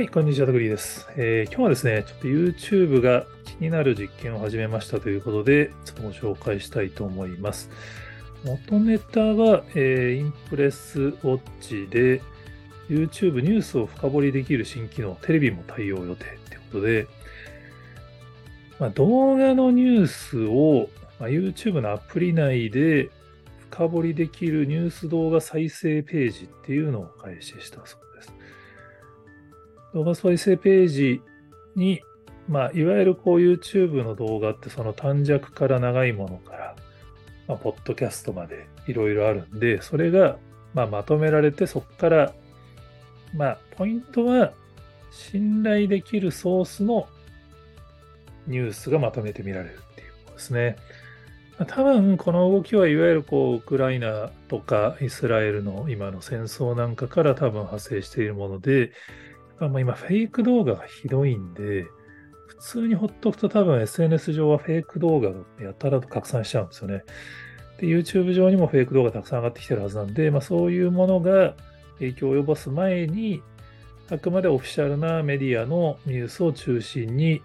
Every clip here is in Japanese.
はい、こんにちは、タグリーです、えー今日はですね、ちょっと YouTube が気になる実験を始めましたということで、ちょっとご紹介したいと思います。元ネタは、えーインプレスウォッチで YouTube ニュースを深掘りできる新機能、テレビも対応予定ということで、まあ、動画のニュースを、まあ、YouTube のアプリ内で深掘りできるニュース動画再生ページっていうのを開始したそうです。動画再生ページに、まあ、いわゆるこう YouTube の動画ってその短尺から長いものから、まあ、ポッドキャストまでいろいろあるんで、それが、まあ、まとめられて、そこから、まあ、ポイントは、信頼できるソースのニュースがまとめて見られるっていうことですね。まあ多分この動きはいわゆるこうウクライナとかイスラエルの今の戦争なんかから多分派生しているもので、まあ、今フェイク動画がひどいんで、普通にほっとくと多分 SNS 上はフェイク動画がやたらと拡散しちゃうんですよね。で、YouTube 上にもフェイク動画たくさん上がってきてるはずなんで、まあ、そういうものが影響を及ぼす前に、あくまでオフィシャルなメディアのニュースを中心に、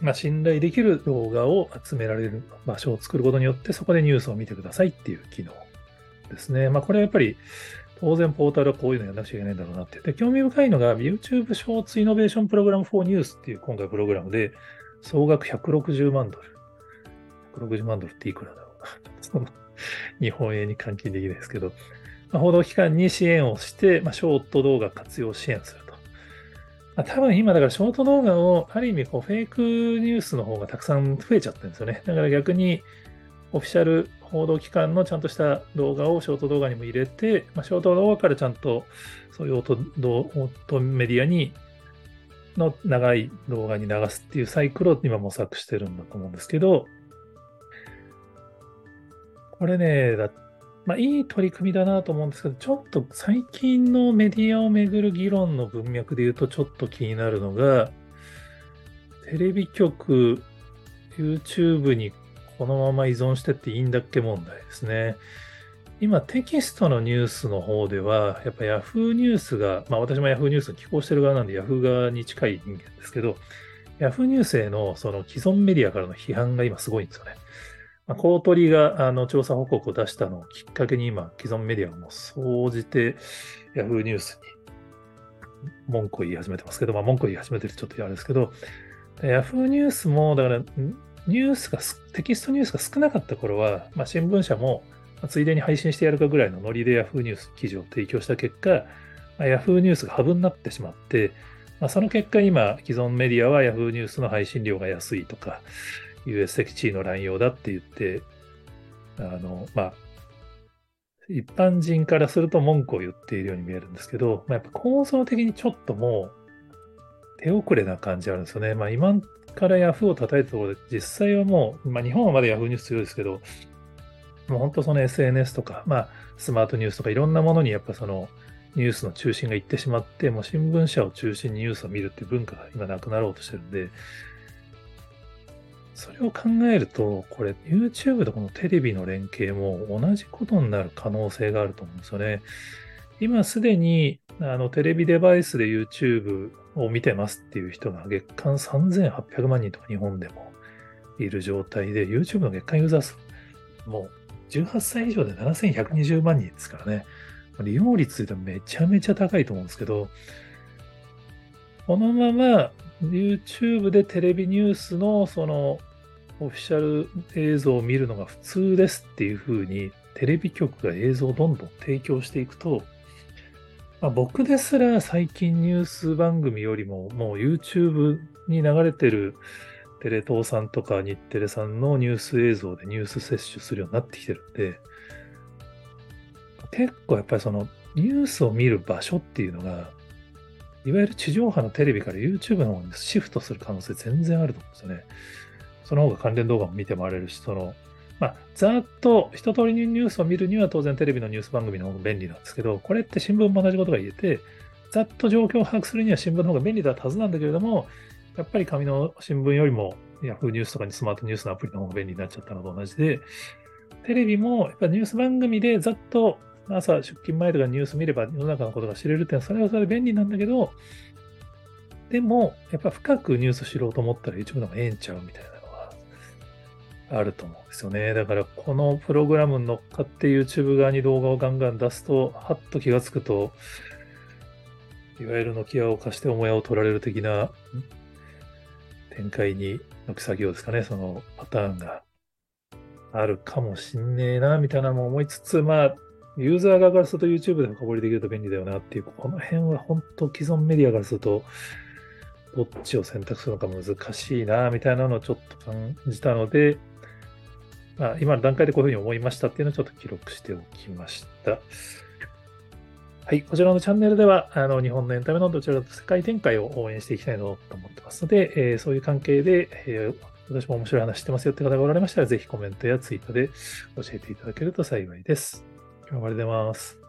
まあ、信頼できる動画を集められる場所を作ることによって、そこでニュースを見てくださいっていう機能ですね。まあ、これはやっぱり、当然ポータルはこういうのやらなくちゃいけないんだろうなって。で、興味深いのが YouTube ショーツイノベーションプログラム for News っていう今回プログラムで、総額160万ドル。160万ドルっていくらだろうな。日本円に換金できないですけど、まあ、報道機関に支援をして、まあ、ショート動画活用支援すると。まあ、多分今だからショート動画をある意味こうフェイクニュースの方がたくさん増えちゃってるんですよね。だから逆にオフィシャル報道機関のちゃんとした動画をショート動画にも入れて、まあ、ショート動画からちゃんとそういうオートオートメディアにの長い動画に流すっていうサイクルを今模索してるんだと思うんですけど、これね、だまあ、いい取り組みだなと思うんですけど、ちょっと最近のメディアをめぐる議論の文脈で言うとちょっと気になるのが、テレビ局、YouTube にこのまま依存してっていいんだっけ問題ですね。今、テキストのニュースの方では、やっぱ Yahoo ニュースが、まあ私も Yahoo ニュースに寄稿してる側なんで Yahoo 側に近い人間ですけど、Yahoo ニュースへのその既存メディアからの批判が今すごいんですよね。まあ、公取があの調査報告を出したのをきっかけに今、既存メディアも総じて Yahoo ニュースに文句を言い始めてますけど、まあ文句を言い始めてるちょっとあれですけど、Yahoo ニュースも、だからニュースが、テキストニュースが少なかった頃は、まあ、新聞社も、ついでに配信してやるかぐらいのノリで Yahoo ニュース記事を提供した結果、まあ、Yahoo ニュースがハブになってしまって、まあ、その結果今、既存メディアは Yahoo ニュースの配信料が安いとか、US 的地位の乱用だって言って、あの、まあ、一般人からすると文句を言っているように見えるんですけど、まあ、やっぱ構造的にちょっともう手遅れな感じあるんですよね。まあ今からヤフーを叩いたところで、実際はもう、まあ日本はまだヤフーニュース強いですけど、もう本当その SNS とか、まあスマートニュースとかいろんなものにやっぱそのニュースの中心が行ってしまって、もう新聞社を中心にニュースを見るっていう文化が今なくなろうとしてるんで、それを考えると、これ YouTube とこのテレビの連携も同じことになる可能性があると思うんですよね。今すでにあのテレビデバイスで YouTube を見てますっていう人が月間3800万人とか日本でもいる状態で YouTube の月間ユーザー数もう18歳以上で7120万人ですからね。利用率でめちゃめちゃ高いと思うんですけど、このまま YouTube でテレビニュースのそのオフィシャル映像を見るのが普通ですっていう風にテレビ局が映像をどんどん提供していくと、まあ、僕ですら最近ニュース番組よりももう YouTube に流れてるテレ東さんとか日テレさんのニュース映像でニュース摂取するようになってきてるんで、結構やっぱりそのニュースを見る場所っていうのが、いわゆる地上波のテレビから YouTube の方にシフトする可能性全然あると思うんですよね。その方が関連動画も見てもらえるし、その、まあ、ざっと一通りにニュースを見るには当然テレビのニュース番組の方が便利なんですけど、これって新聞も同じことが言えて、ざっと状況を把握するには新聞の方が便利だったはずなんだけれども、やっぱり紙の新聞よりも Yahoo ニュースとかにスマートニュースのアプリの方が便利になっちゃったのと同じで、テレビもやっぱニュース番組でざっと朝出勤前とかニュース見れば世の中のことが知れるっていうのは、それはそれで便利なんだけど、でも、やっぱ深くニュース知ろうと思ったら YouTube の方がええんちゃうみたいな。あると思うんですよね。だから、このプログラムに乗っかって YouTube 側に動画をガンガン出すと、はっと気がつくと、いわゆるノキアを貸して母屋を取られる的な展開に、の作業ですかね、そのパターンがあるかもしんねえな、みたいなのも思いつつ、まあ、ユーザー側からすると YouTube で深掘りできると便利だよなっていう、この辺は本当既存メディアからすると、どっちを選択するのか難しいな、みたいなのをちょっと感じたので、あ、今の段階でこういうふうに思いましたっていうのをちょっと記録しておきました。はい、こちらのチャンネルでは、あの日本のエンタメのどちらかと世界展開を応援していきたいなと思ってますので、えー、そういう関係で、えー、私も面白い話してますよって方がおられましたら、ぜひコメントやツイートで教えていただけると幸いです。今日は終わりでます。